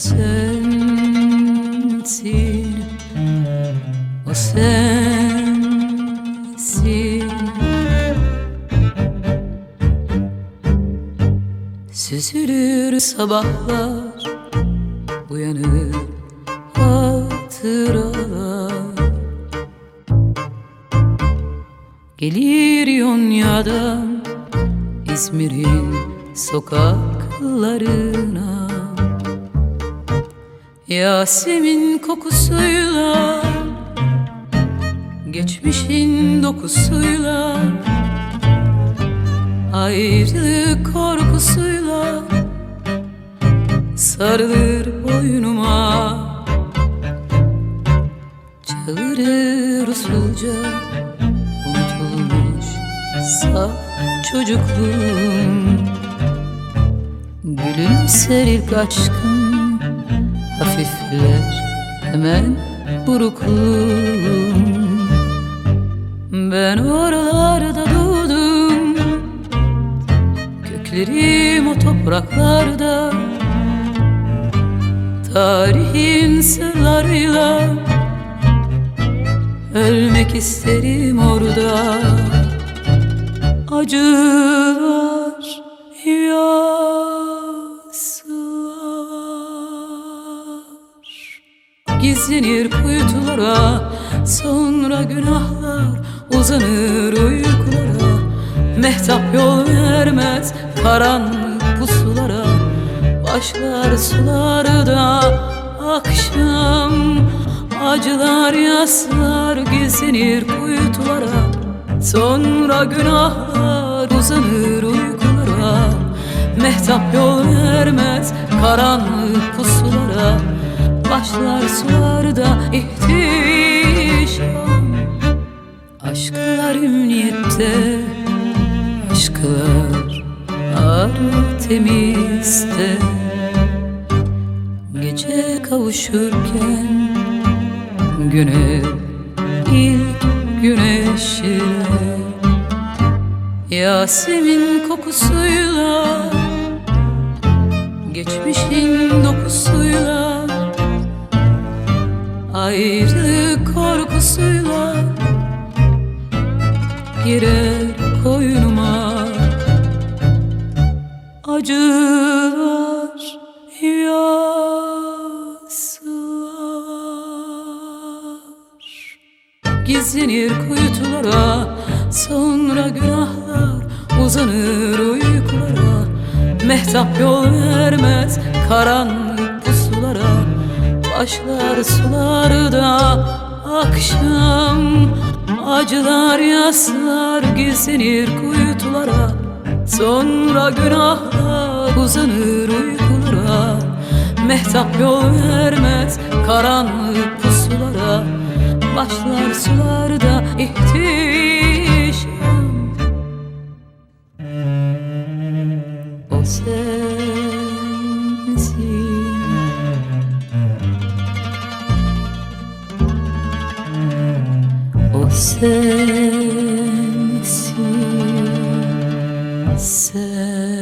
sensin O sensin. Süzülür sabahlar Uyanır hatıralar. Gelir Yonya'dan İzmir'in sokaklarına Yasemin kokusuyla Geçmişin dokusuyla Ayrılık korkusuyla Sarılır boynuma. Çağırır usulca Unutulmuş saf çocukluğum. Gülümser ilk aşkım Hafifler hemen burukluğum Ben oralarda doğdum Köklerim o topraklarda. Tarihin sırlarıyla Ölmek isterim orada. Acılar Gizlenir kuytulara Sonra günahlar uzanır uykulara. Mehtap yol vermez karanlık pusulara Başlar sularda akşam. Acılar yaslar gizlenir kuytulara Sonra günahlar uzanır uykulara. Mehtap yol vermez karanlık pusulara Başlar sularda ihtişam Aşklar ümniyette Aşklar Artemis'te Gece kavuşurken Güne ilk güneşe Yasemin kokusuyla Geçmişin dokusuyla Ayrılık korkusuyla Girer koynuma Acılar yaslar. Gizlenir kuytulara Sonra günahlar uzanır uykulara. Mehtap yol vermez karanlık Başlar sularda akşam. Acılar yaslar gizlenir kuytulara Sonra günahlar uzanır uykulara. Mehtap yol vermez karanlık pusulara. Başlar sularda ihtişam sensin sen.